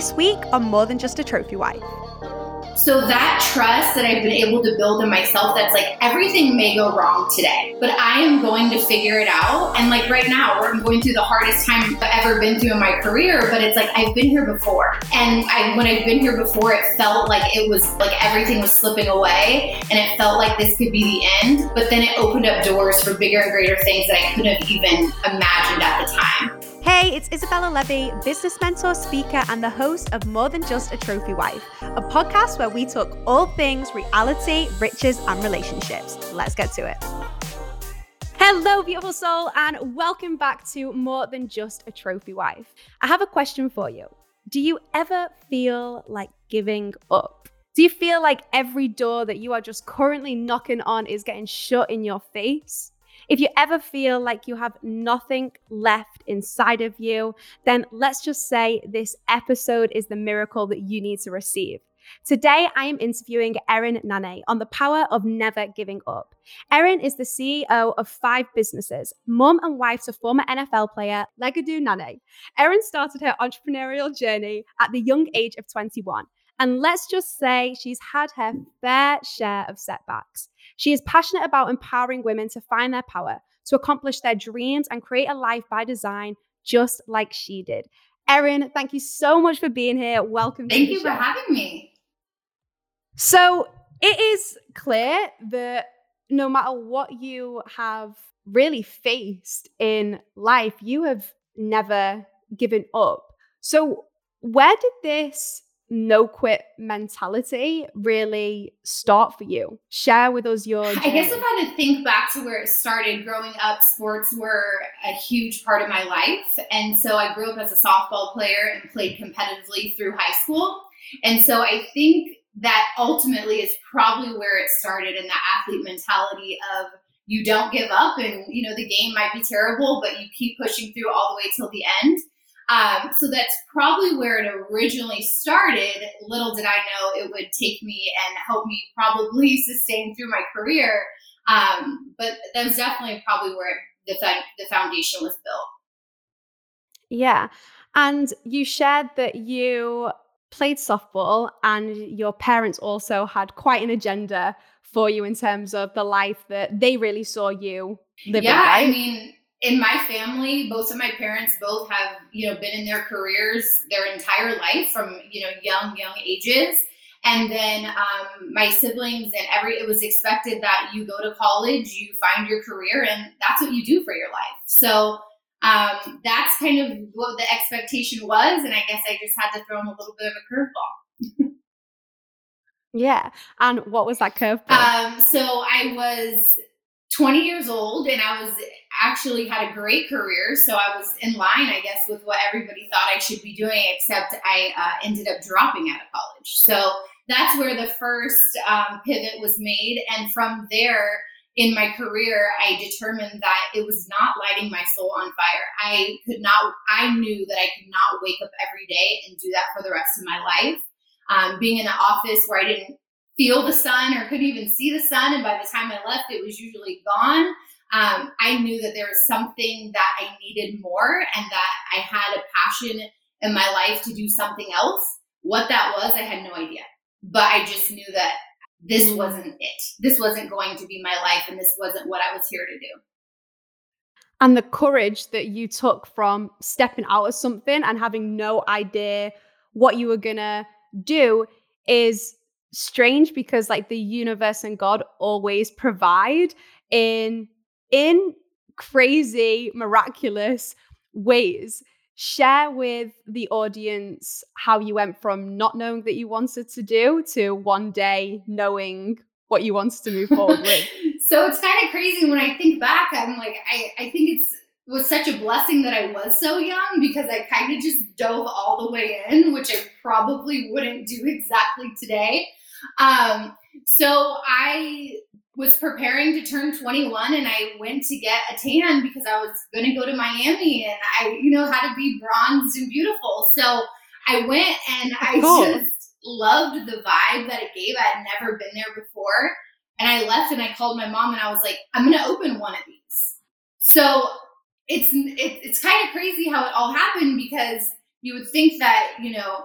This week on More Than Just a Trophy Wife. So that trust that I've been able to build in myself, that's like everything may go wrong today, but I am going to figure it out. And like right now, I'm going through the hardest time I've ever been through in my career, but it's like I've been here before. And I, when I've been here before, it felt like it was like everything was slipping away and it felt like this could be the end. But then it opened up doors for bigger and greater things that I couldn't have even imagined at the time. Hey, it's Izabella Levey, business mentor, speaker, and the host of More Than Just a Trophy Wife, a podcast where we talk all things reality, riches, and relationships. Let's get to it. Hello, beautiful soul, and welcome back to More Than Just a Trophy Wife. I have a question for you. Do you ever feel like giving up? Do you feel like every door that you are just currently knocking on is getting shut in your face? If you ever feel like you have nothing left inside of you, then let's just say this episode is the miracle that you need to receive. Today, I am interviewing Erin Naanee on the power of never giving up. Erin is the CEO of five businesses, mum and wife to former NFL player Leg-edu Naanee. Erin started her entrepreneurial journey at the young age of 21. And let's just say she's had her fair share of setbacks. She is passionate about empowering women to find their power, to accomplish their dreams, and create a life by design, just like she did. Erin, thank you so much for being here. Welcome. Thank you show. for having me. So it is clear that no matter what you have really faced in life, you have never given up. So, where did this no quit mentality really start for you? Share with us your. Journey. I guess if I had to think back to where it started, growing up, sports were a huge part of my life. And so I grew up as a softball player and played competitively through high school. And so I think that ultimately is probably where it started in the athlete mentality of you don't give up and you know the game might be terrible but you keep pushing through all the way till the end um, so that's probably where it originally started. Little did I know it would take me and help me probably sustain through my career. Um, but that was definitely probably where the, the foundation was built. Yeah. And you shared that you played softball and your parents also had quite an agenda for you in terms of the life that they really saw you living. Yeah, right? I mean, in my family, both of my parents both have, you know, been in their careers their entire life from, you know, young, young ages. And then um, my siblings and every, it was expected that you go to college, you find your career, and that's what you do for your life. So um, that's kind of what the expectation was. And I guess I just had to throw them a little bit of a curveball. yeah. And what was that curveball? Um, so I was 20 years old and I was actually had a great career. So I was in line, I guess, with what everybody thought I should be doing, except I uh, ended up dropping out of college. So that's where the first um, pivot was made. And from there, in my career, I determined that it was not lighting my soul on fire. I could not, I knew that I could not wake up every day and do that for the rest of my life. Um, being in an office where I didn't feel the sun or couldn't even see the sun. And by the time I left, it was usually gone. Um, I knew that there was something that I needed more and that I had a passion in my life to do something else. What that was, I had no idea. But I just knew that this wasn't it. This wasn't going to be my life and this wasn't what I was here to do. And the courage that you took from stepping out of something and having no idea what you were going to do is strange because like the universe and God always provide in in crazy miraculous ways. Share with the audience how you went from not knowing that you wanted to do to one day knowing what you wanted to move forward with. so it's kind of crazy when I think back. I'm like, I, I think it's was such a blessing that I was so young because I kind of just dove all the way in, which I probably wouldn't do exactly today. Um, so I was preparing to turn 21 and I went to get a tan because I was going to go to Miami and I, you know, had to be bronzed and beautiful. So I went and I cool. just loved the vibe that it gave. I had never been there before. And I left and I called my mom and I was like, I'm going to open one of these. So it's, it, it's kind of crazy how it all happened because you would think that, you know,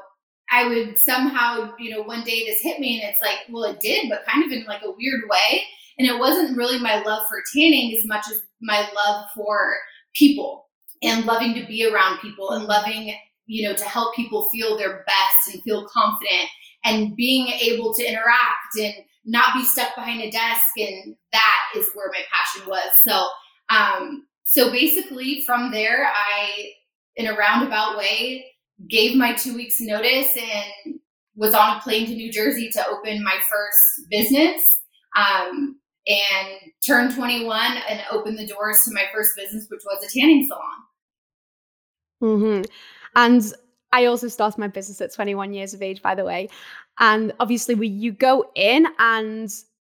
I would somehow, you know, one day this hit me and it's like, well, it did, but kind of in like a weird way. And it wasn't really my love for tanning as much as my love for people and loving to be around people and loving, you know, to help people feel their best and feel confident and being able to interact and not be stuck behind a desk. And that is where my passion was. So, um, so basically from there, I, in a roundabout way, gave my two weeks notice and was on a plane to New Jersey to open my first business. Um, and turned 21 and opened the doors to my first business, which was a tanning salon. Mm-hmm. And I also started my business at 21 years of age, by the way. And obviously, we you go in and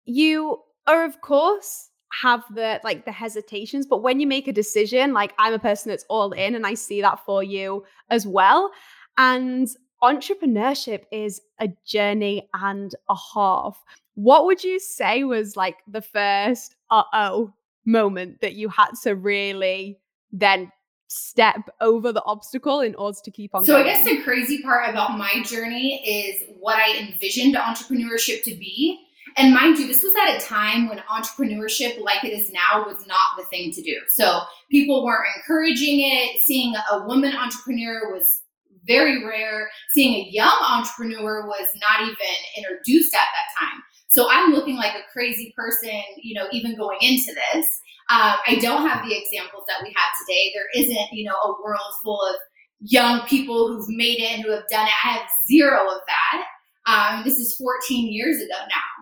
you are, of course, have the like the hesitations, but when you make a decision, like I'm a person that's all in, and I see that for you as well. And entrepreneurship is a journey and a half. What would you say was like the first uh oh moment that you had to really then step over the obstacle in order to keep on so going? i guess the crazy part about my journey is what i envisioned entrepreneurship to be and mind you this was at a time when entrepreneurship like it is now was not the thing to do so people weren't encouraging it seeing a woman entrepreneur was very rare seeing a young entrepreneur was not even introduced at that time so i'm looking like a crazy person you know even going into this um, I don't have the examples that we have today. There isn't, you know, a world full of young people who've made it and who have done it. I have zero of that. Um, this is 14 years ago now.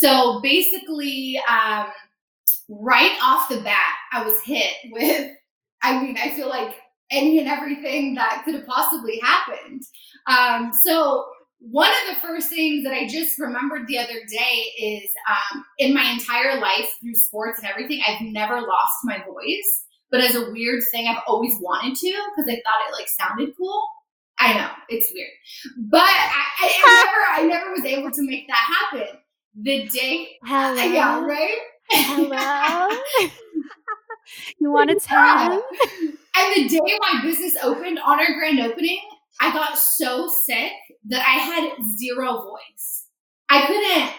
So basically, um, right off the bat, I was hit with, I mean, I feel like any and everything that could have possibly happened. Um, so one of the first things that I just remembered the other day is um, in my entire life through sports and everything, I've never lost my voice. But as a weird thing, I've always wanted to because I thought it like sounded cool. I know it's weird, but I, I, I never, I never was able to make that happen. The day, Hello. yeah, right. Hello. you want to tell? And the day my business opened on our grand opening, I got so sick that I had zero voice. I couldn't,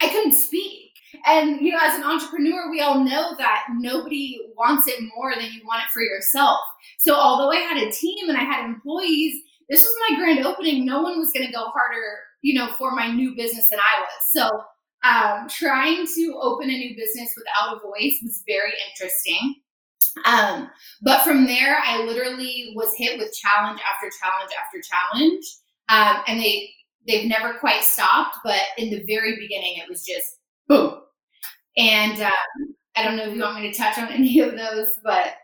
I couldn't speak. And you know, as an entrepreneur, we all know that nobody wants it more than you want it for yourself. So although I had a team and I had employees, this was my grand opening. No one was going to go harder, you know, for my new business than I was. So um, trying to open a new business without a voice was very interesting. Um, but from there, I literally was hit with challenge after challenge after challenge, um, and they they've never quite stopped. But in the very beginning, it was just boom. And um, I don't know if you want me to touch on any of those, but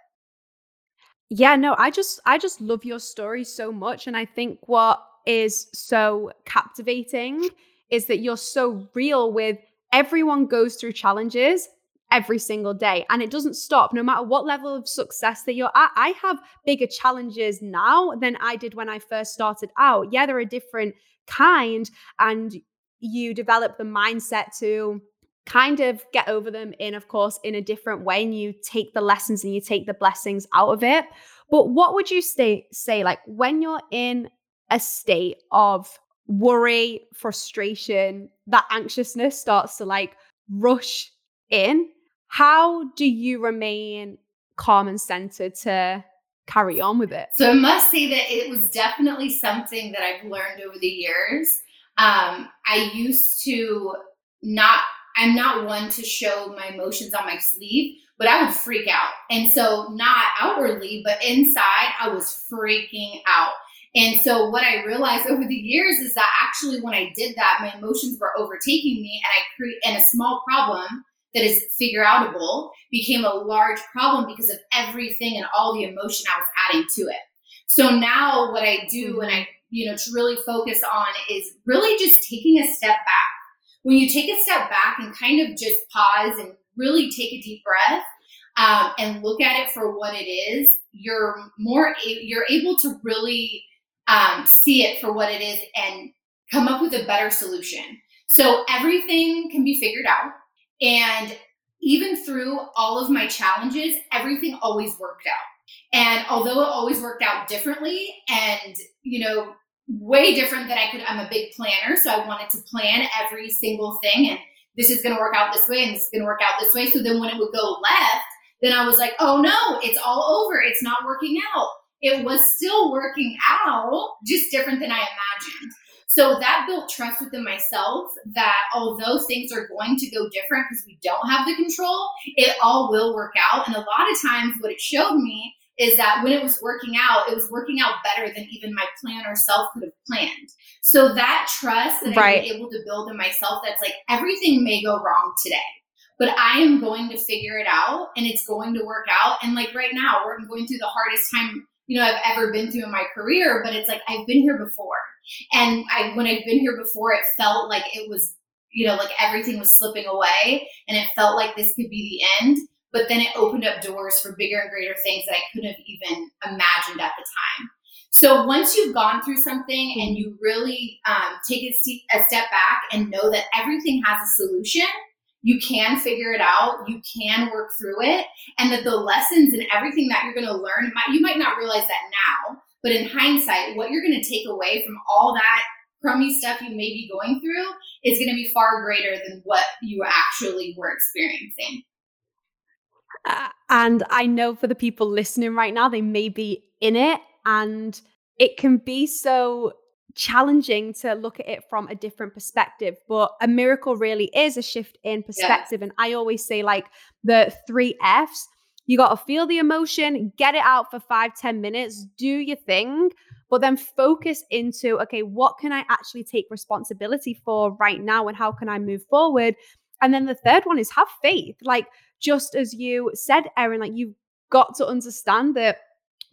Yeah, no, I just I just love your story so much and I think what is so captivating is that you're so real with everyone goes through challenges every single day and it doesn't stop no matter what level of success that you're at. I have bigger challenges now than I did when I first started out. Yeah, they're a different kind and you develop the mindset to kind of get over them in of course in a different way and you take the lessons and you take the blessings out of it but what would you say say like when you're in a state of worry frustration that anxiousness starts to like rush in how do you remain calm and centered to carry on with it so I must say that it was definitely something that I've learned over the years. Um, I used to not I'm not one to show my emotions on my sleeve, but I would freak out. And so, not outwardly, but inside, I was freaking out. And so, what I realized over the years is that actually, when I did that, my emotions were overtaking me, and I create and a small problem that is figure outable became a large problem because of everything and all the emotion I was adding to it. So now, what I do, and I you know to really focus on is really just taking a step back when you take a step back and kind of just pause and really take a deep breath um, and look at it for what it is, you're more a- you're able to really um, see it for what it is and come up with a better solution. So everything can be figured out, and even through all of my challenges, everything always worked out. And although it always worked out differently, and you know way different than I could. I'm a big planner, so I wanted to plan every single thing and this is going to work out this way and this is going to work out this way. So then when it would go left, then I was like, oh no, it's all over. It's not working out. It was still working out, just different than I imagined. So that built trust within myself that oh, although things are going to go different because we don't have the control, it all will work out. And a lot of times, what it showed me is that when it was working out, it was working out better than even my planner self could have planned. So that trust that right. I'm able to build in myself that's like everything may go wrong today, but I am going to figure it out and it's going to work out. And like right now, I'm going through the hardest time you know I've ever been through in my career, but it's like I've been here before. And I when I've been here before, it felt like it was, you know, like everything was slipping away and it felt like this could be the end. But then it opened up doors for bigger and greater things that I couldn't have even imagined at the time. So once you've gone through something and you really um, take a, a step back and know that everything has a solution, you can figure it out, you can work through it, and that the lessons and everything that you're going to learn, you might not realize that now, but in hindsight, what you're going to take away from all that crummy stuff you may be going through is going to be far greater than what you actually were experiencing. Uh, and I know for the people listening right now, they may be in it and it can be so challenging to look at it from a different perspective. But a miracle really is a shift in perspective. And I always say, like, the three F's you got to feel the emotion, get it out for five, ten minutes, do your thing, but then focus into, okay, what can I actually take responsibility for right now and how can I move forward? And then the third one is have faith. Like, just as you said, Erin, like, you've got to understand that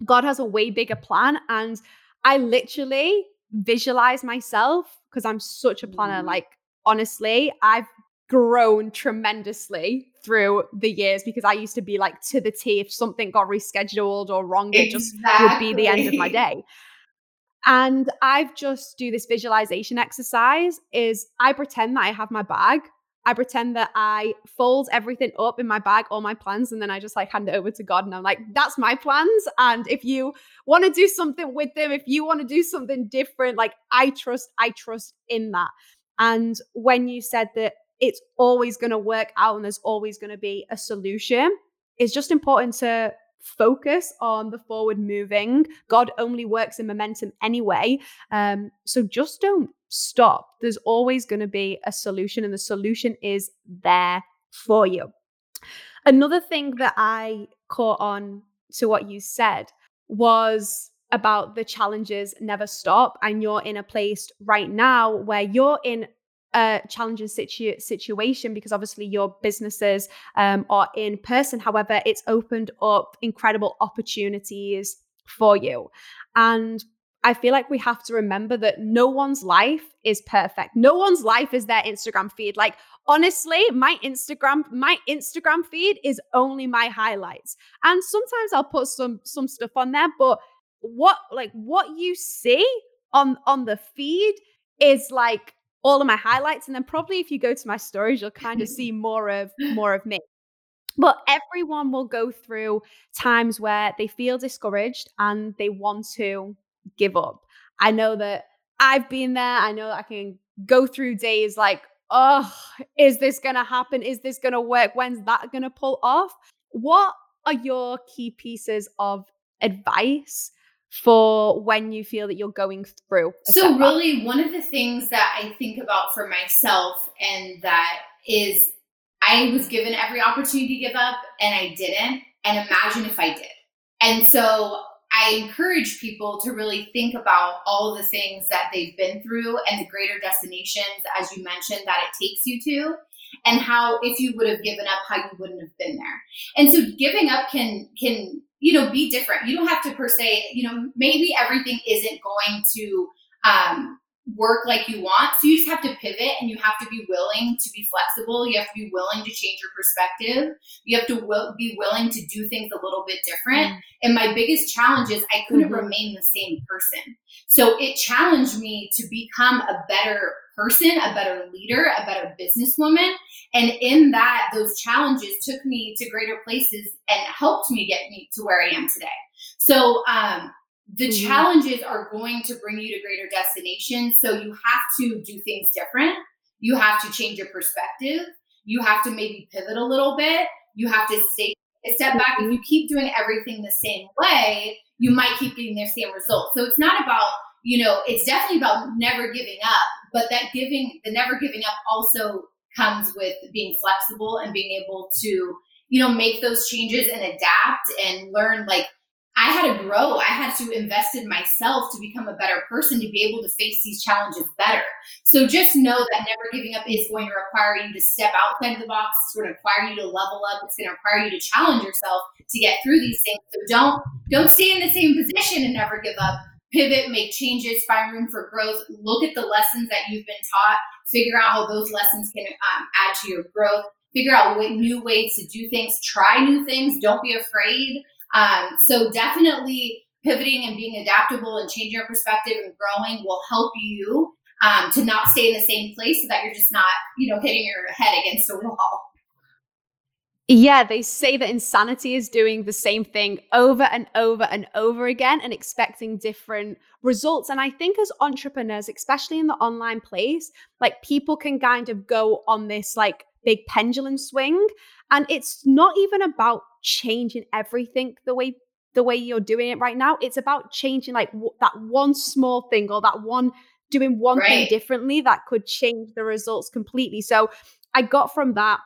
God has a way bigger plan. And I literally visualize myself because I'm such a planner. Mm-hmm. Like, honestly, I've grown tremendously through the years because I used to be like to the T if something got rescheduled or wrong, it just would be the end of my day. And I've just do this visualization exercise is I pretend that I have my bag. I pretend that I fold everything up in my bag, all my plans, and then I just like hand it over to God. And I'm like, that's my plans. And if you want to do something with them, if you want to do something different, like I trust, I trust in that. And when you said that it's always going to work out and there's always going to be a solution. It's just important to focus on the forward moving. God only works in momentum anyway. Um, so just don't stop. There's always going to be a solution, and the solution is there for you. Another thing that I caught on to what you said was about the challenges never stop. And you're in a place right now where you're in a challenging situ- situation because obviously your businesses um, are in person. However, it's opened up incredible opportunities for you. And I feel like we have to remember that no one's life is perfect. No one's life is their Instagram feed. Like honestly, my Instagram my Instagram feed is only my highlights. And sometimes I'll put some some stuff on there, but what like what you see on on the feed is like all of my highlights. And then probably if you go to my stories, you'll kind of see more of more of me. But everyone will go through times where they feel discouraged and they want to give up. I know that I've been there. I know I can go through days like, oh, is this going to happen? Is this going to work? When's that going to pull off? What are your key pieces of advice for when you feel that you're going through. so, setback. really, one of the things that I think about for myself, and that is, I was given every opportunity to give up, and I didn't. And imagine if I did. And so, I encourage people to really think about all the things that they've been through and the greater destinations, as you mentioned, that it takes you to, and how if you would have given up, how you wouldn't have been there. And so, giving up can can you know, be different. You don't have to per se, you know, maybe everything isn't going to um, work like you want. So you just have to pivot and you have to be willing to be flexible. You have to be willing to change your perspective. You have to will, be willing to do things a little bit different. Mm-hmm. And my biggest challenge is I couldn't mm-hmm. remain the same person. So it challenged me to become a better person, a better leader, a better businesswoman. And in that, those challenges took me to greater places and helped me get me to where I am today. So, um, the mm-hmm. challenges are going to bring you to greater destinations. So you have to do things different. You have to change your perspective. You have to maybe pivot a little bit. You have to stay a step back. If you keep doing everything the same way, you might keep getting the same results. So it's not about, you know, it's definitely about never giving up, but that giving, the never giving up also comes with being flexible and being able to, you know, make those changes and adapt and learn like I had to grow. I had to invest in myself to become a better person to be able to face these challenges better. So just know that never giving up is going to require you to step outside of the box. It's going to require you to level up. It's going to require you to challenge yourself to get through these things. So don't don't stay in the same position and never give up. Pivot, make changes, find room for growth. Look at the lessons that you've been taught. Figure out how those lessons can um, add to your growth. Figure out new ways to do things. Try new things. Don't be afraid um, so definitely pivoting and being adaptable and changing your perspective and growing will help you um, to not stay in the same place so that you're just not, you know, hitting your head against a wall. Yeah, they say that insanity is doing the same thing over and over and over again and expecting different results. And I think as entrepreneurs, especially in the online place, like people can kind of go on this like big pendulum swing. And it's not even about changing everything the way the way you're doing it right now. It's about changing like w- that one small thing or that one doing one right. thing differently that could change the results completely. So I got from that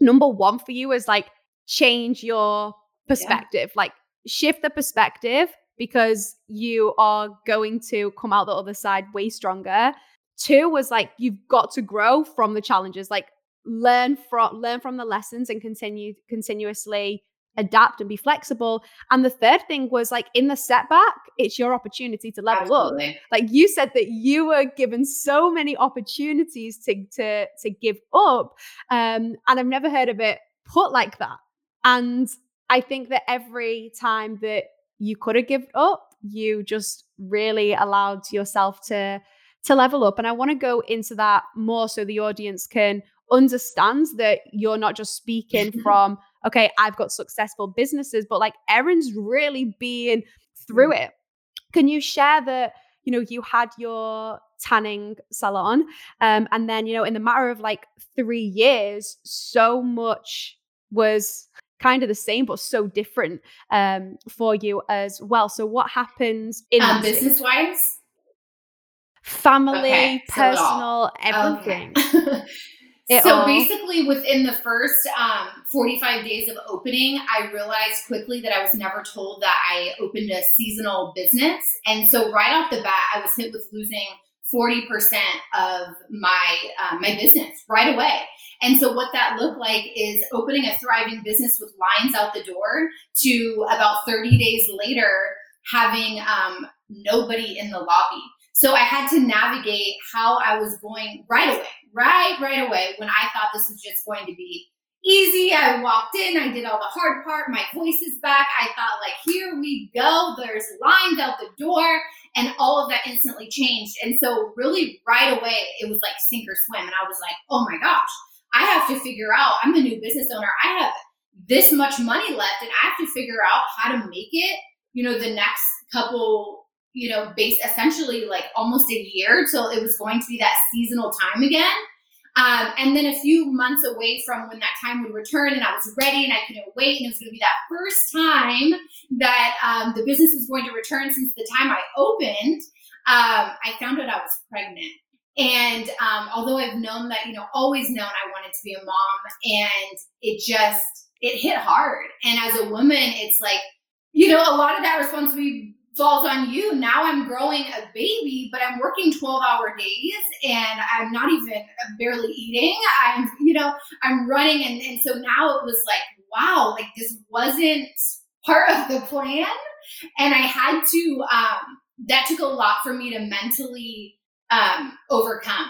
number one for you is like change your perspective, yeah. like shift the perspective because you are going to come out the other side way stronger. Two was like you've got to grow from the challenges, like learn from learn from the lessons and continue continuously adapt and be flexible. And the third thing was like in the setback, it's your opportunity to level Absolutely. up. Like you said that you were given so many opportunities to to to give up. Um, and I've never heard of it put like that. And I think that every time that you could have given up, you just really allowed yourself to to level up. And I want to go into that more so the audience can understand that you're not just speaking from okay, I've got successful businesses, but like Erin's really been through mm. it. Can you share that, you know, you had your tanning salon um, and then, you know, in the matter of like three years, so much was kind of the same but so different um, for you as well. So what happens in um, business wise? Family, okay, personal, everything. Okay. It so all... basically, within the first um, 45 days of opening, I realized quickly that I was never told that I opened a seasonal business. And so, right off the bat, I was hit with losing 40% of my uh, my business right away. And so what that looked like is opening a thriving business with lines out the door to about 30 days later having um, nobody in the lobby. So I had to navigate how I was going right away right, right away when I thought this was just going to be easy. I walked in, I did all the hard part, my voice is back. I thought, like, here we go. There's lines out the door, and all of that instantly changed. And so, really, right away, it was like sink or swim. And I was like, oh my gosh, I have to figure out, I'm the new business owner. I have this much money left, and I have to figure out how to make it, you know, the next couple you know, based essentially like almost a year till it was going to be that seasonal time again. Um, and then a few months away from when that time would return, and I was ready and I couldn't wait, and it was going to be that first time that um, the business was going to return since the time I opened. Um, I found out I was pregnant. And um, although I've known that, you know, always known I wanted to be a mom, and it just, it hit hard. And as a woman, it's like, you know, a lot of that responsibility falls on you. Now I'm growing a baby, but I'm working 12 hour days and I'm not even barely eating. I'm, you know, I'm running. And, and so now it was like, wow, like this wasn't part of the plan. And I had to, um, that took a lot for me to mentally um, overcome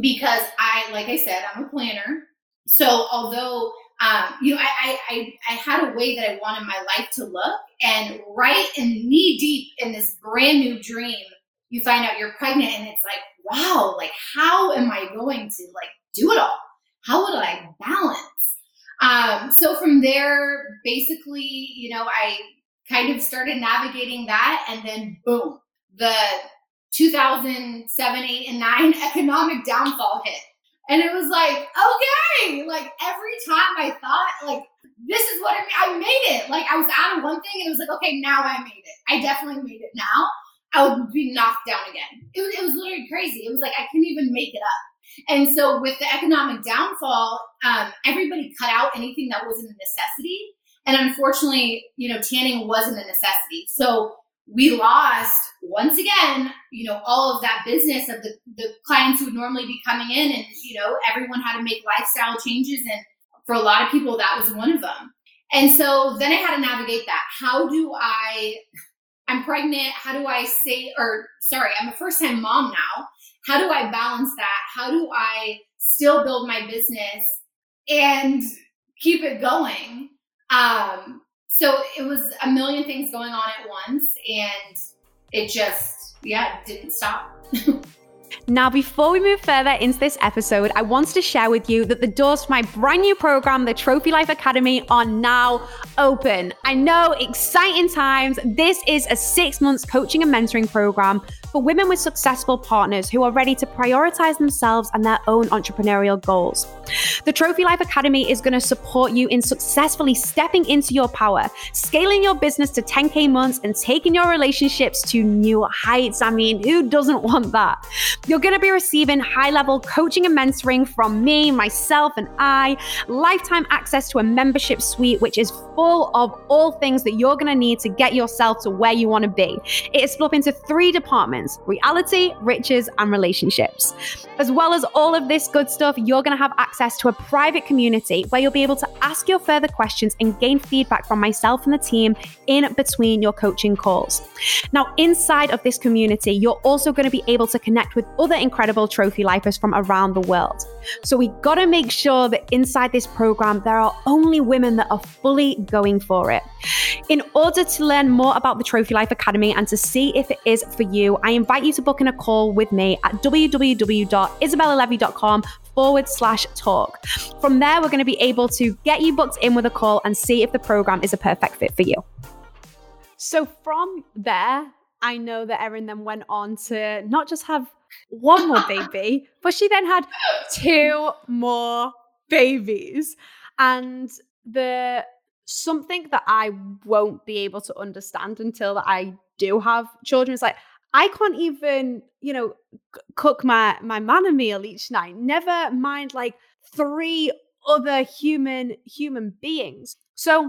because I, like I said, I'm a planner. So although um, you know, I, I, I had a way that I wanted my life to look. And right in knee deep in this brand new dream, you find out you're pregnant and it's like, wow, like how am I going to like do it all? How would I balance? Um, so from there, basically, you know, I kind of started navigating that. And then boom, the 2007, 8, and 9 economic downfall hit. And it was like, okay, like every time I thought, like, this is what I, I made it. Like, I was out of one thing and it was like, okay, now I made it. I definitely made it now. I would be knocked down again. It was, it was literally crazy. It was like, I couldn't even make it up. And so, with the economic downfall, um, everybody cut out anything that wasn't a necessity. And unfortunately, you know, tanning wasn't a necessity. So we lost once again, you know, all of that business of the, the clients who would normally be coming in and, you know, everyone had to make lifestyle changes. And for a lot of people, that was one of them. And so then I had to navigate that. How do I, I'm pregnant. How do I say, or sorry, I'm a first time mom now. How do I balance that? How do I still build my business and keep it going? Um, so it was a million things going on at once and it just yeah didn't stop Now, before we move further into this episode, I wanted to share with you that the doors to my brand new program, the Trophy Life Academy, are now open. I know, exciting times. This is a six months coaching and mentoring program for women with successful partners who are ready to prioritize themselves and their own entrepreneurial goals. The Trophy Life Academy is going to support you in successfully stepping into your power, scaling your business to 10K months, and taking your relationships to new heights. I mean, who doesn't want that? You're going to be receiving high level coaching and mentoring from me, myself, and I, lifetime access to a membership suite, which is full of all things that you're going to need to get yourself to where you want to be. It is split into three departments reality, riches, and relationships. As well as all of this good stuff, you're going to have access to a private community where you'll be able to ask your further questions and gain feedback from myself and the team in between your coaching calls. Now, inside of this community, you're also going to be able to connect with other incredible trophy lifers from around the world. So we got to make sure that inside this program, there are only women that are fully going for it. In order to learn more about the Trophy Life Academy and to see if it is for you, I invite you to book in a call with me at www.isabellalevy.com forward slash talk. From there, we're going to be able to get you booked in with a call and see if the program is a perfect fit for you. So from there, I know that Erin then went on to not just have one more baby, but she then had two more babies. And the something that I won't be able to understand until that I do have children is like I can't even, you know, c- cook my my man manna meal each night. Never mind like three other human human beings. So,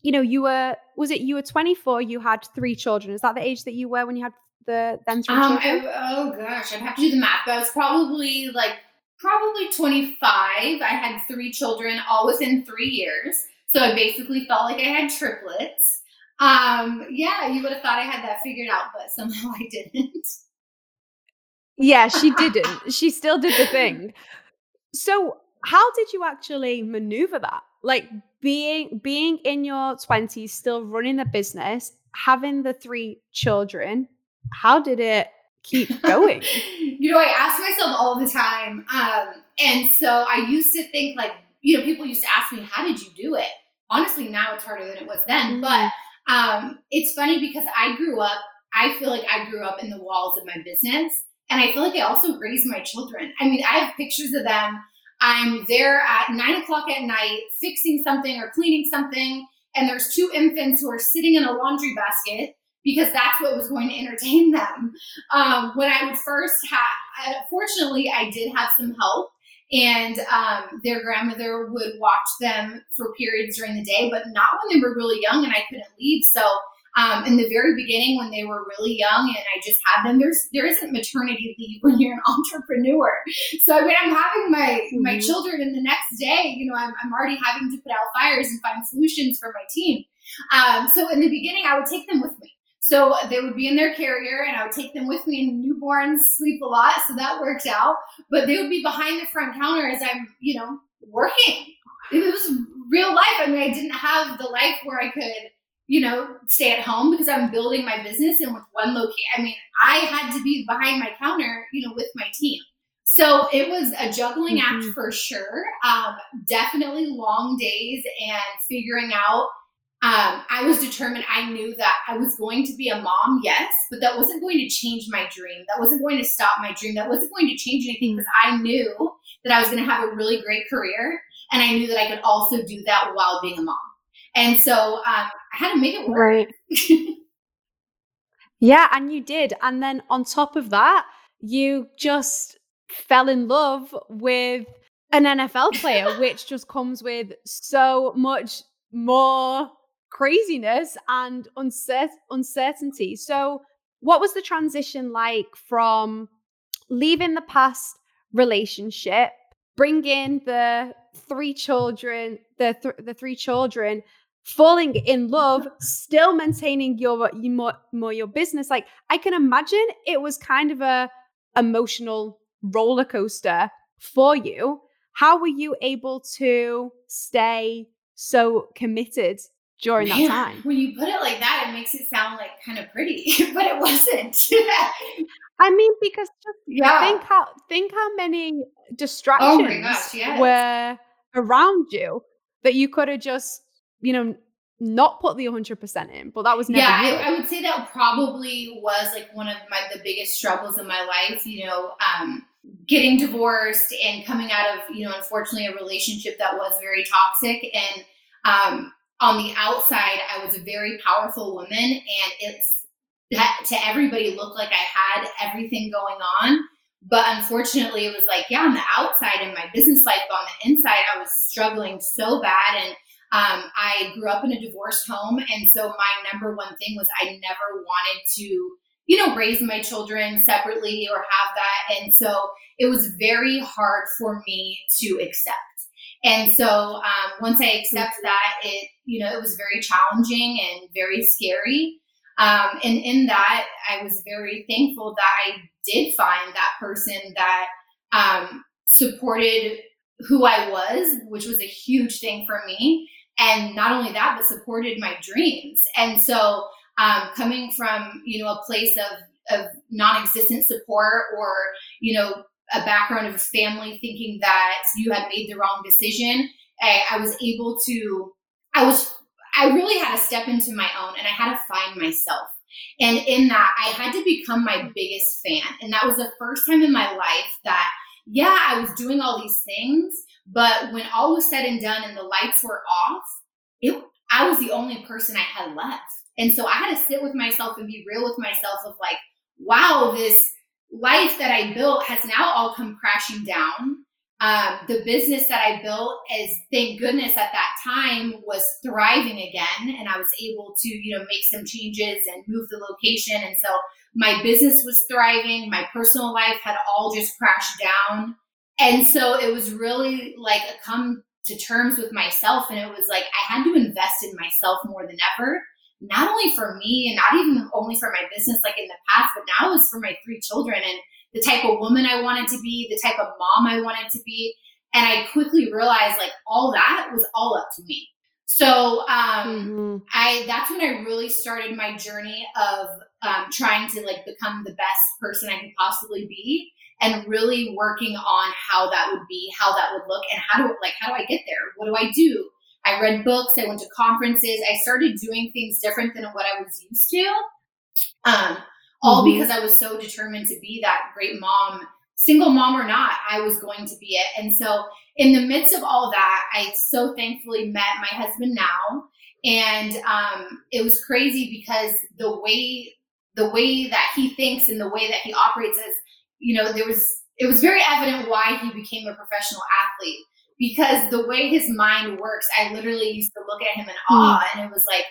you know, you were was it you were 24, you had three children. Is that the age that you were when you had the then three um, children? I, oh gosh, I'd have to do the math, but I was probably like probably 25. I had three children all within three years. So I basically felt like I had triplets. Um, yeah, you would have thought I had that figured out, but somehow I didn't. Yeah, she didn't. she still did the thing. So, how did you actually maneuver that? Like being being in your 20s, still running the business, having the three children, how did it keep going? you know, I ask myself all the time. Um, and so I used to think like, you know, people used to ask me, how did you do it? honestly now it's harder than it was then. Mm-hmm. But um, it's funny because I grew up. I feel like I grew up in the walls of my business, and I feel like I also raised my children. I mean, I have pictures of them. I'm there at nine o'clock at night fixing something or cleaning something, and there's two infants who are sitting in a laundry basket because that's what was going to entertain them. Um, when I would first have, fortunately, I did have some help and um, their grandmother would watch them for periods during the day, but not when they were really young and I couldn't leave. So um, in the very beginning, when they were really young and I just had them, there's there isn't maternity leave when you're an entrepreneur. So I mean, I'm having my mm-hmm. my children, and the next day, you know, I'm, I'm already having to put out fires and find solutions for my team. Um, so in the beginning, I would take them with me. So they would be in their carrier, and I would take them with me. And newborns sleep a lot, so that worked out. But they would be behind the front counter as I'm, you know, working. It was real life. I mean, I didn't have the life where I could, you know, stay at home because I'm building my business and with one location. I mean, I had to be behind my counter, you know, with my team. So it was a juggling mm-hmm. act for sure. Um, definitely long days and figuring out um, I was determined. I knew that I was going to be a mom, yes, but that wasn't going to change my dream. That wasn't going to stop my dream. That wasn't going to change anything because I knew that I was going to have a really great career, and I knew that I could also do that while being a mom. And so um, I had to make it work. Right. yeah, and you did. And then on top of that, you just fell in love with an NFL player, which just comes with so much more craziness and uncert- uncertainty. So, what was the transition like from leaving the past relationship, bringing the three children, the th- the three children, falling in love, still maintaining your, your more, more your business? Like, I can imagine it was kind of a emotional roller coaster for you. How were you able to stay so committed during Man, that time? When you put it like that, it makes it sound like kind of pretty, but it wasn't. I mean, because just yeah. think how think how many distractions oh gosh, yes. were around you that you could have just, you know, not put the 100% in but that was never yeah I, I, would say that probably was like one of my the biggest struggles in my life you know um getting divorced and coming out of you know unfortunately a relationship that was very toxic and um on the outside i was a very powerful woman and it's to everybody looked like i had everything going on but unfortunately it was like yeah on the outside in my business life but on the inside i was struggling so bad and um, I grew up in a divorced home. And so my number one thing was I never wanted to, you know, raise my children separately or have that. And so it was very hard for me to accept. And so um, once I accepted that, it, you know, it was very challenging and very scary. Um, and in that, I was very thankful that I did find that person that um, supported who I was, which was a huge thing for me. And not only that but supported my dreams. And so um, coming from you know a place of of non-existent support or you know a background of a family thinking that you had made the wrong decision. I, I was able to i was i really had to step into my own and i had to find myself. And in that i had to become my biggest fan. And that was the first time in my life that yeah i was doing all these things but when all was said and done and the lights were off, it, I was the only person I had left. And so I had to sit with myself and be real with myself of like, wow, this life that I built has now all come crashing down. Um, the business that I built is, thank goodness, at that time was thriving again, and I was able to, you know, make some changes and move the location. And so my business was thriving. My personal life had all just crashed down. And so it was really like a come to terms with myself. And it was like I had to invest in myself more than ever, not only for me and not even only for my business like in the past, but now it's for my three children and the type of woman I wanted to be, the type of mom I wanted to be. And I quickly realized like all that was all up to me. So um, mm-hmm. I that's when I really started my journey of um, trying to like become the best person I could possibly be and really working on how that would be, how that would look, and how do like how do I get there? What do I do? I read books, I went to conferences, I started doing things different than what I was used to. Um, all mm-hmm. because I was so determined to be that great mom, single mom or not, I was going to be it. And so in the midst of all that, I so thankfully met my husband now. And um, it was crazy because the way the way that he thinks and the way that he operates is, you know, there was it was very evident why he became a professional athlete because the way his mind works, I literally used to look at him in hmm. awe, and it was like,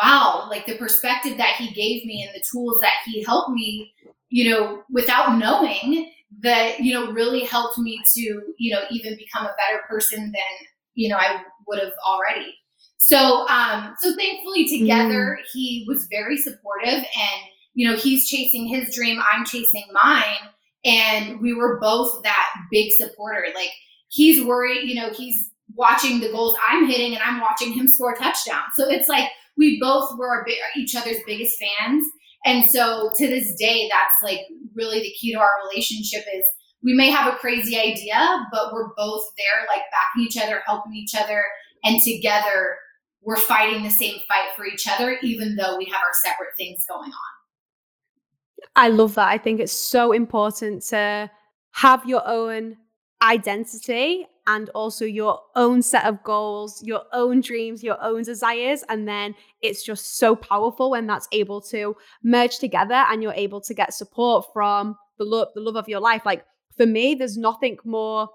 wow, like the perspective that he gave me and the tools that he helped me, you know, without knowing that, you know, really helped me to, you know, even become a better person than, you know, I would have already. So, um, so thankfully together, mm. he was very supportive and, you know, he's chasing his dream, I'm chasing mine and we were both that big supporter. Like he's worried, you know, he's watching the goals I'm hitting and I'm watching him score touchdowns. So it's like we both were each other's biggest fans. And so to this day, that's like really the key to our relationship is we may have a crazy idea, but we're both there, like backing each other, helping each other, and together we're fighting the same fight for each other, even though we have our separate things going on. I love that. I think it's so important to have your own identity and also your own set of goals, your own dreams, your own desires. And then it's just so powerful when that's able to merge together and you're able to get support from the love, the love of your life. Like for me, there's nothing more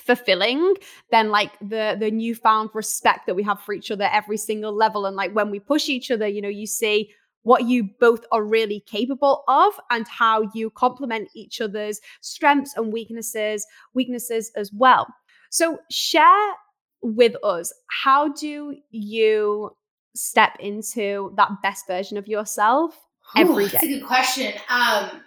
fulfilling than like the the newfound respect that we have for each other every single level and like when we push each other you know you see what you both are really capable of and how you complement each other's strengths and weaknesses weaknesses as well so share with us how do you step into that best version of yourself every day Ooh, that's a good question um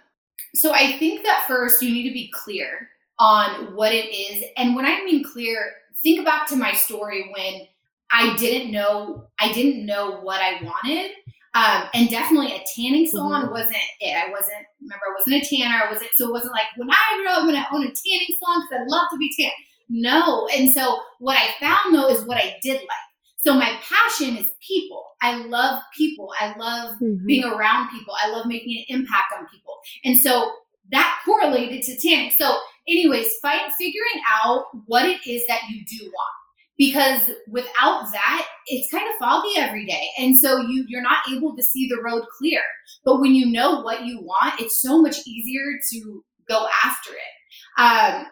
so i think that first you need to be clear on what it is. And when I mean clear, think back to my story when I didn't know I didn't know what I wanted. Um, and definitely a tanning salon mm-hmm. wasn't it. I wasn't remember I wasn't a tanner. I wasn't so it wasn't like when I grow up I'm gonna own a tanning salon because I love to be tan. No. And so what I found though is what I did like. So my passion is people. I love people. I love mm-hmm. being around people. I love making an impact on people. And so that correlated to tanning. So anyways, fight figuring out what it is that you do want. Because without that, it's kind of foggy every day. And so you you're not able to see the road clear. But when you know what you want, it's so much easier to go after it. Um,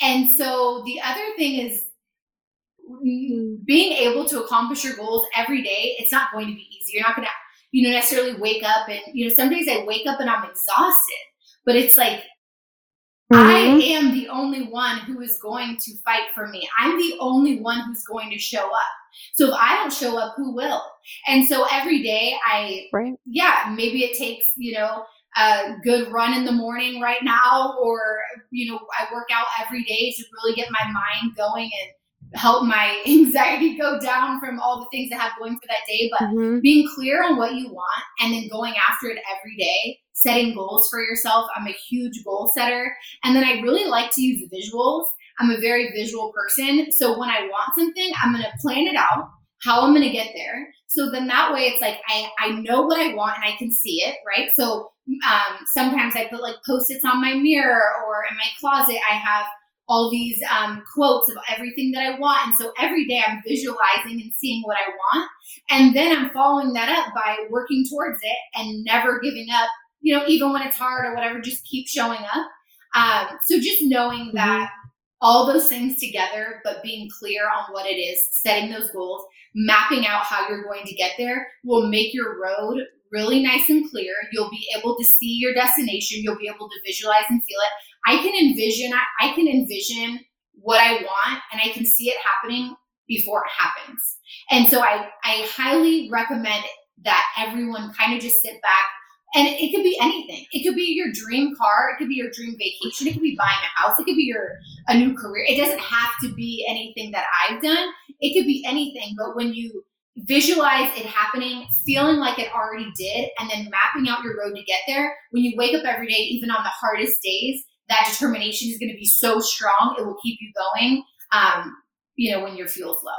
and so the other thing is being able to accomplish your goals every day, it's not going to be easy. You're not going to, you know, necessarily wake up and, you know, some days I wake up and I'm exhausted, but it's like Mm-hmm. I am the only one who is going to fight for me. I'm the only one who's going to show up. So if I don't show up, who will? And so every day I, right. yeah, maybe it takes, you know, a good run in the morning right now, or, you know, I work out every day to really get my mind going and help my anxiety go down from all the things I have going for that day. But mm-hmm. being clear on what you want and then going after it every day setting goals for yourself. I'm a huge goal setter. And then I really like to use visuals. I'm a very visual person. So when I want something, I'm going to plan it out, how I'm going to get there. So then that way it's like I, I know what I want and I can see it, right? So um, sometimes I put like post-its on my mirror or in my closet, I have all these um, quotes of everything that I want. And so every day I'm visualizing and seeing what I want. And then I'm following that up by working towards it and never giving up you know, even when it's hard or whatever, just keep showing up. Um, so just knowing mm-hmm. that all those things together, but being clear on what it is, setting those goals, mapping out how you're going to get there will make your road really nice and clear. You'll be able to see your destination. You'll be able to visualize and feel it. I can envision, I, I can envision what I want and I can see it happening before it happens. And so I, I highly recommend that everyone kind of just sit back, and it could be anything. It could be your dream car. It could be your dream vacation. It could be buying a house. It could be your a new career. It doesn't have to be anything that I've done. It could be anything. But when you visualize it happening, feeling like it already did, and then mapping out your road to get there, when you wake up every day, even on the hardest days, that determination is going to be so strong. It will keep you going. Um, you know, when your fuel's low.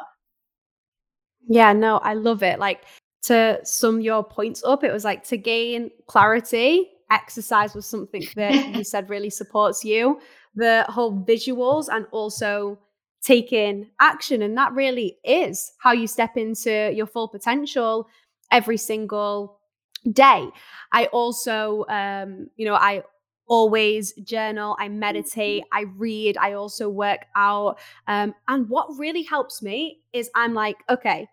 Yeah, no, I love it. Like to sum your points up, it was like to gain clarity, exercise was something that you said really supports you. The whole visuals and also taking action. And that really is how you step into your full potential every single day. I also, um, you know, I always journal, I meditate, I read, I also work out. Um, and what really helps me is I'm like, okay,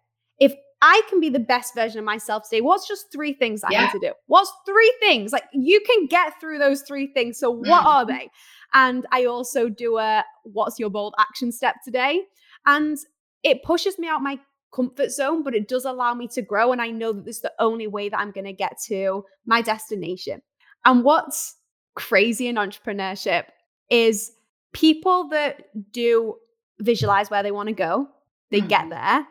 I can be the best version of myself today. What's just three things I yeah. need to do? What's three things? Like you can get through those three things. So what mm. are they? And I also do a what's your bold action step today? And it pushes me out my comfort zone, but it does allow me to grow. And I know that this is the only way that I'm going to get to my destination. And what's crazy in entrepreneurship is people that do visualize where they want to go, they mm. get there,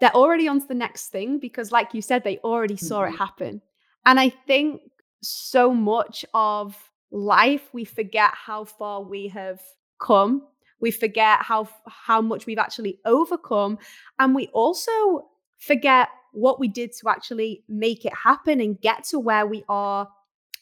they're already on to the next thing because, like you said, they already saw mm-hmm. it happen. And I think so much of life, we forget how far we have come. We forget how how much we've actually overcome, and we also forget what we did to actually make it happen and get to where we are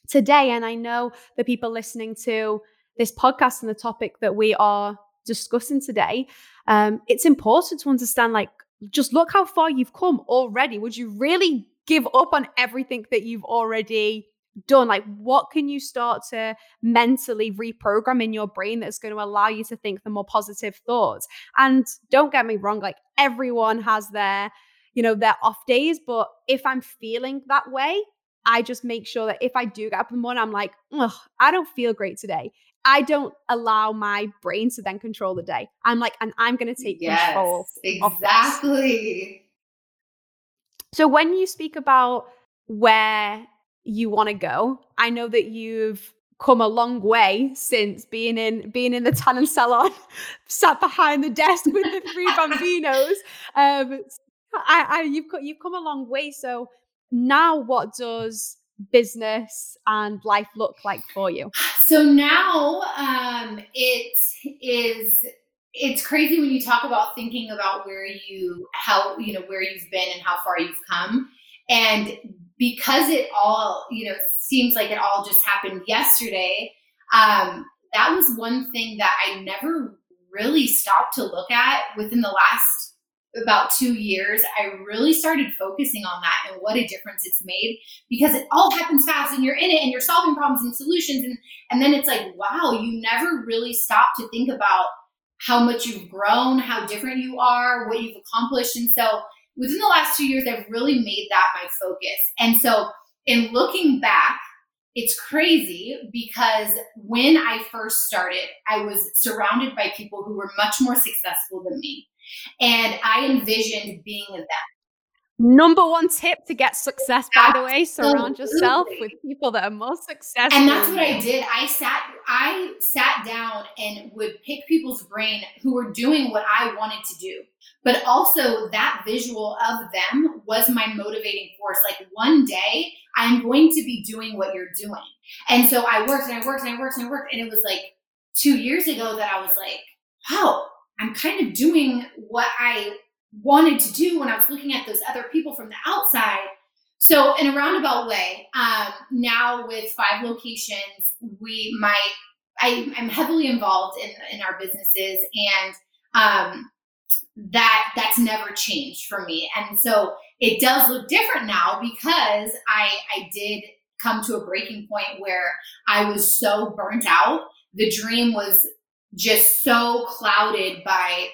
today. And I know the people listening to this podcast and the topic that we are discussing today, um, it's important to understand like, just look how far you've come already. Would you really give up on everything that you've already done? Like, what can you start to mentally reprogram in your brain that's going to allow you to think the more positive thoughts? And don't get me wrong, like, everyone has their, you know, their off days. But if I'm feeling that way, I just make sure that if I do get up in the morning, I'm like, oh, I don't feel great today. I don't allow my brain to then control the day. I'm like, and I'm going to take yes, control. Exactly. So when you speak about where you want to go, I know that you've come a long way since being in being in the tanning salon, sat behind the desk with the three bambinos. Um, I, I, you've got you've come a long way. So now, what does business and life look like for you? So now, um, it is it's crazy when you talk about thinking about where you how you know where you've been and how far you've come and because it all you know seems like it all just happened yesterday um, that was one thing that i never really stopped to look at within the last about two years i really started focusing on that and what a difference it's made because it all happens fast and you're in it and you're solving problems and solutions and and then it's like wow you never really stop to think about how much you've grown, how different you are, what you've accomplished. And so within the last two years, I've really made that my focus. And so in looking back, it's crazy because when I first started, I was surrounded by people who were much more successful than me. And I envisioned being them. Number one tip to get success, by Absolutely. the way, surround yourself with people that are more successful. And that's what I did. I sat I sat down and would pick people's brain who were doing what I wanted to do. But also that visual of them was my motivating force. Like one day I'm going to be doing what you're doing. And so I worked and I worked and I worked and I worked. And it was like two years ago that I was like, wow, I'm kind of doing what I wanted to do when I was looking at those other people from the outside. So in a roundabout way, um, now with five locations, we my I, am heavily involved in in our businesses, and um, that that's never changed for me. And so it does look different now because I I did come to a breaking point where I was so burnt out. The dream was just so clouded by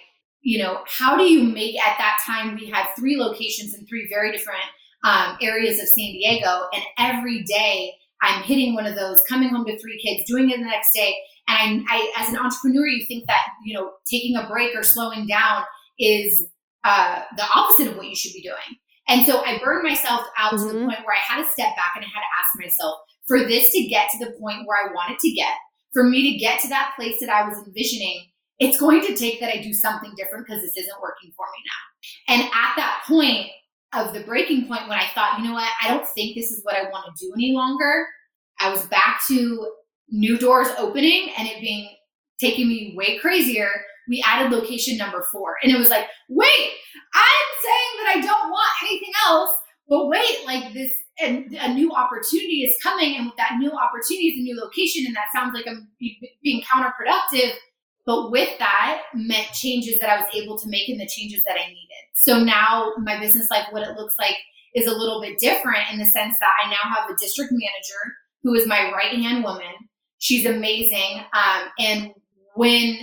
you know, how do you make at that time we had three locations in three very different um, areas of San Diego, and every day I'm hitting one of those, coming home to three kids, doing it the next day. And I, I as an entrepreneur, you think that you know taking a break or slowing down is uh, the opposite of what you should be doing. And so I burned myself out mm-hmm. to the mm-hmm. point where I had to step back and I had to ask myself, for this to get to the point where I wanted to get, for me to get to that place that I was envisioning, it's going to take that I do something different because this isn't working for me now. And at that point of the breaking point, when I thought, you know what, I don't think this is what I want to do any longer, I was back to new doors opening and it being taking me way crazier. We added location number four. And it was like, wait, I'm saying that I don't want anything else, but wait, like this a, a new opportunity is coming, and with that new opportunity is a new location, and that sounds like I'm being counterproductive but with that meant changes that I was able to make and the changes that I needed. So now my business life, what it looks like is a little bit different in the sense that I now have a district manager who is my right hand woman. She's amazing. Um, and when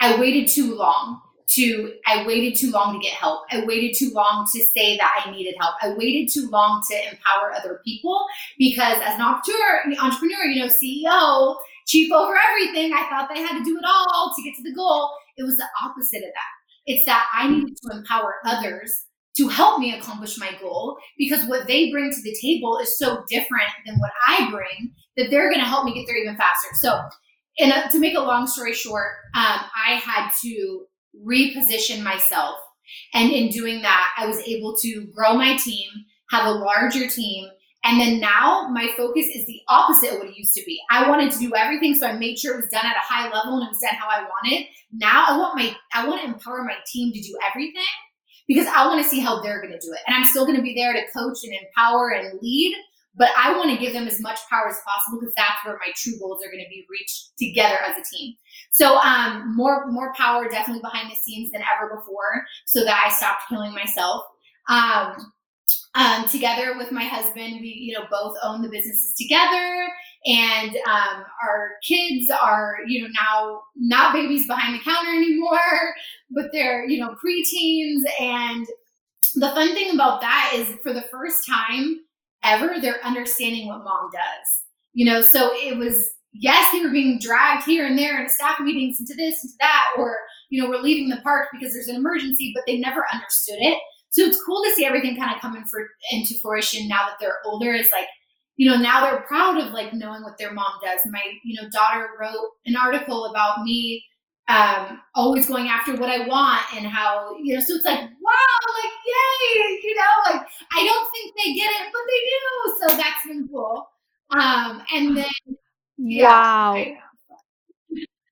I waited too long to, I waited too long to get help. I waited too long to say that I needed help. I waited too long to empower other people because as an entrepreneur, entrepreneur, you know, CEO, chief over everything. I thought they had to do it all to get to the goal. It was the opposite of that. It's that I needed to empower others to help me accomplish my goal because what they bring to the table is so different than what I bring that they're going to help me get there even faster. So, in a, to make a long story short, um, I had to reposition myself. And in doing that, I was able to grow my team, have a larger team, and then now my focus is the opposite of what it used to be. I wanted to do everything, so I made sure it was done at a high level and it was done how I wanted. Now I want my I want to empower my team to do everything because I want to see how they're going to do it. And I'm still going to be there to coach and empower and lead, but I want to give them as much power as possible because that's where my true goals are going to be reached together as a team. So um, more more power definitely behind the scenes than ever before, so that I stopped killing myself. Um, um, together with my husband, we you know both own the businesses together, and um, our kids are you know now not babies behind the counter anymore, but they're you know preteens. And the fun thing about that is, for the first time ever, they're understanding what mom does. You know, so it was yes, they were being dragged here and there in staff meetings into this, into that, or, you know, we're leaving the park because there's an emergency, but they never understood it. So it's cool to see everything kind of coming for into fruition now that they're older. Is like, you know, now they're proud of like knowing what their mom does. My, you know, daughter wrote an article about me um, always going after what I want and how, you know, so it's like, wow, like, yay, you know, like, I don't think they get it, but they do. So that's been cool. Um, and then Wow.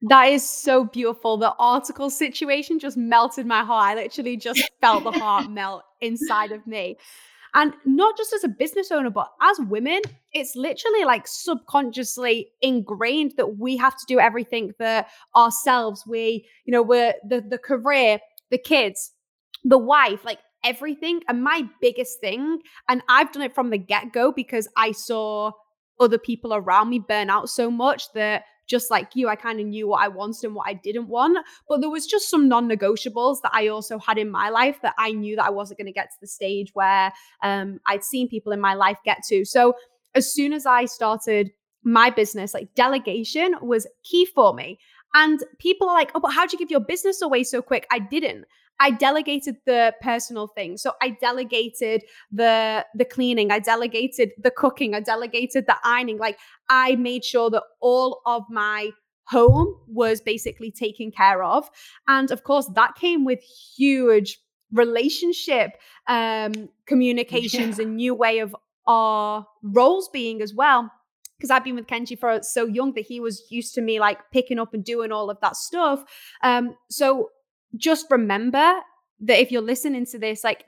That is so beautiful. The article situation just melted my heart. I literally just felt the heart melt inside of me. And not just as a business owner, but as women, it's literally like subconsciously ingrained that we have to do everything for ourselves. We, you know, we're the, the career, the kids, the wife, like everything. And my biggest thing, and I've done it from the get go because I saw other people around me burn out so much that just like you, I kind of knew what I wanted and what I didn't want. But there was just some non negotiables that I also had in my life that I knew that I wasn't going to get to the stage where um, I'd seen people in my life get to. So as soon as I started my business, like delegation was key for me. And people are like, oh, but how'd you give your business away so quick? I didn't. I delegated the personal things. So I delegated the the cleaning, I delegated the cooking, I delegated the ironing. Like I made sure that all of my home was basically taken care of. And of course, that came with huge relationship um communications yeah. and new way of our roles being as well because I've been with Kenji for so young that he was used to me like picking up and doing all of that stuff. Um, so just remember that if you're listening to this, like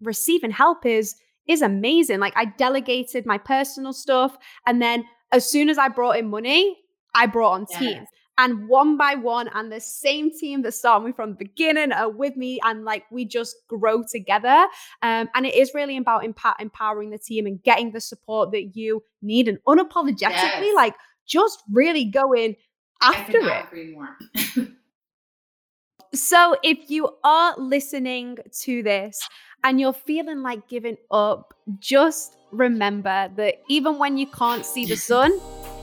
receiving help is is amazing. Like I delegated my personal stuff, and then as soon as I brought in money, I brought on yes. team. And one by one, and the same team that started me from the beginning are with me, and like we just grow together. Um, and it is really about emp- empowering the team and getting the support that you need, and unapologetically, yes. like just really going after it. So, if you are listening to this and you're feeling like giving up, just remember that even when you can't see the sun,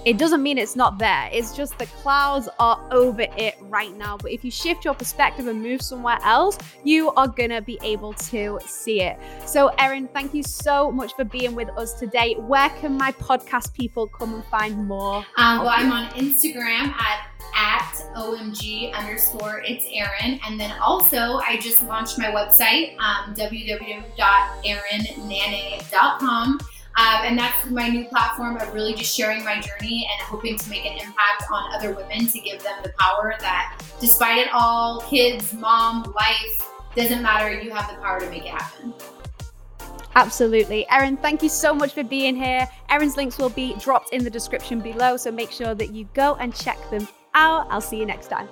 it doesn't mean it's not there. It's just the clouds are over it right now. But if you shift your perspective and move somewhere else, you are going to be able to see it. So, Erin, thank you so much for being with us today. Where can my podcast people come and find more? Um, well, I'm on Instagram at at OMG underscore it's Erin. And then also, I just launched my website, um, www.erinnaanee.com. Um, and that's my new platform of really just sharing my journey and hoping to make an impact on other women to give them the power that, despite it all, kids, mom, life, doesn't matter, you have the power to make it happen. Absolutely. Erin, thank you so much for being here. Erin's links will be dropped in the description below, so make sure that you go and check them out. I'll see you next time.